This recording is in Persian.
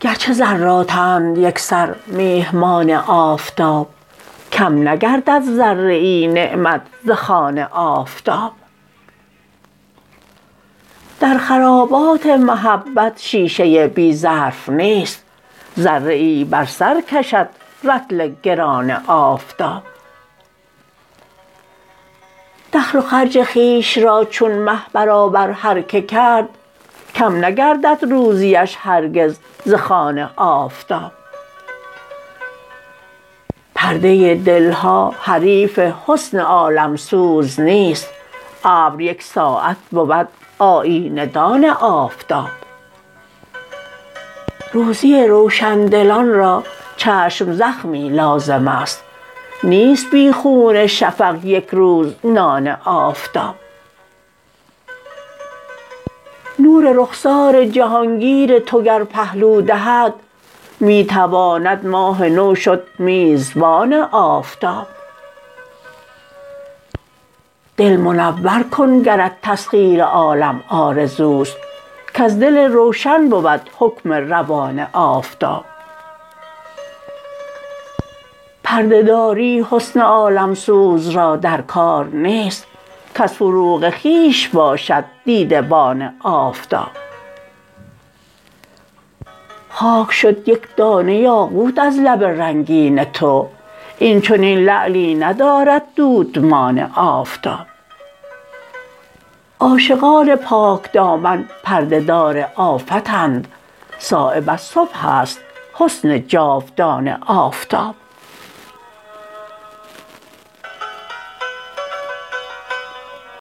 گرچه ذراتند یکسر میهمان آفتاب کم نگردد ذره ای نعمت ز آفتاب. در خرابات محبت شیشه بی ظرف نیست ذره ای بر سر کشد رطل گران آفتاب. دخل و خرج خویش را چون مه برابر هر که کرد کم نگردد روزیش هرگز ز خوان آفتاب. پرده دلها حریف حسن عالمسوز نیست ابر یک ساعت بود آیینه دان آفتاب. روزی روشندلان را چشم زخمی لازم است. نیست بی خون شفق یک روز نان آفتاب. نور رخسار جهانگیر تو گر پهلو دهد می تواند ماه نو شد میزبان آفتاب. دل منور کن گرت تسخیر عالم آرزوست کز دل روشن بود حکم روان آفتاب. پرده داری حسن عالمسوز را در کار نیست کز فروغ خویش باشد دیده بان آفتاب. خاک شد یک دانه یاقوت از لب رنگین تو این چنین لعلی ندارد دودمان آفتاب. عاشقان پاکدامن پرده دار آفتند صایب از صبح است حسن جاودان آفتاب.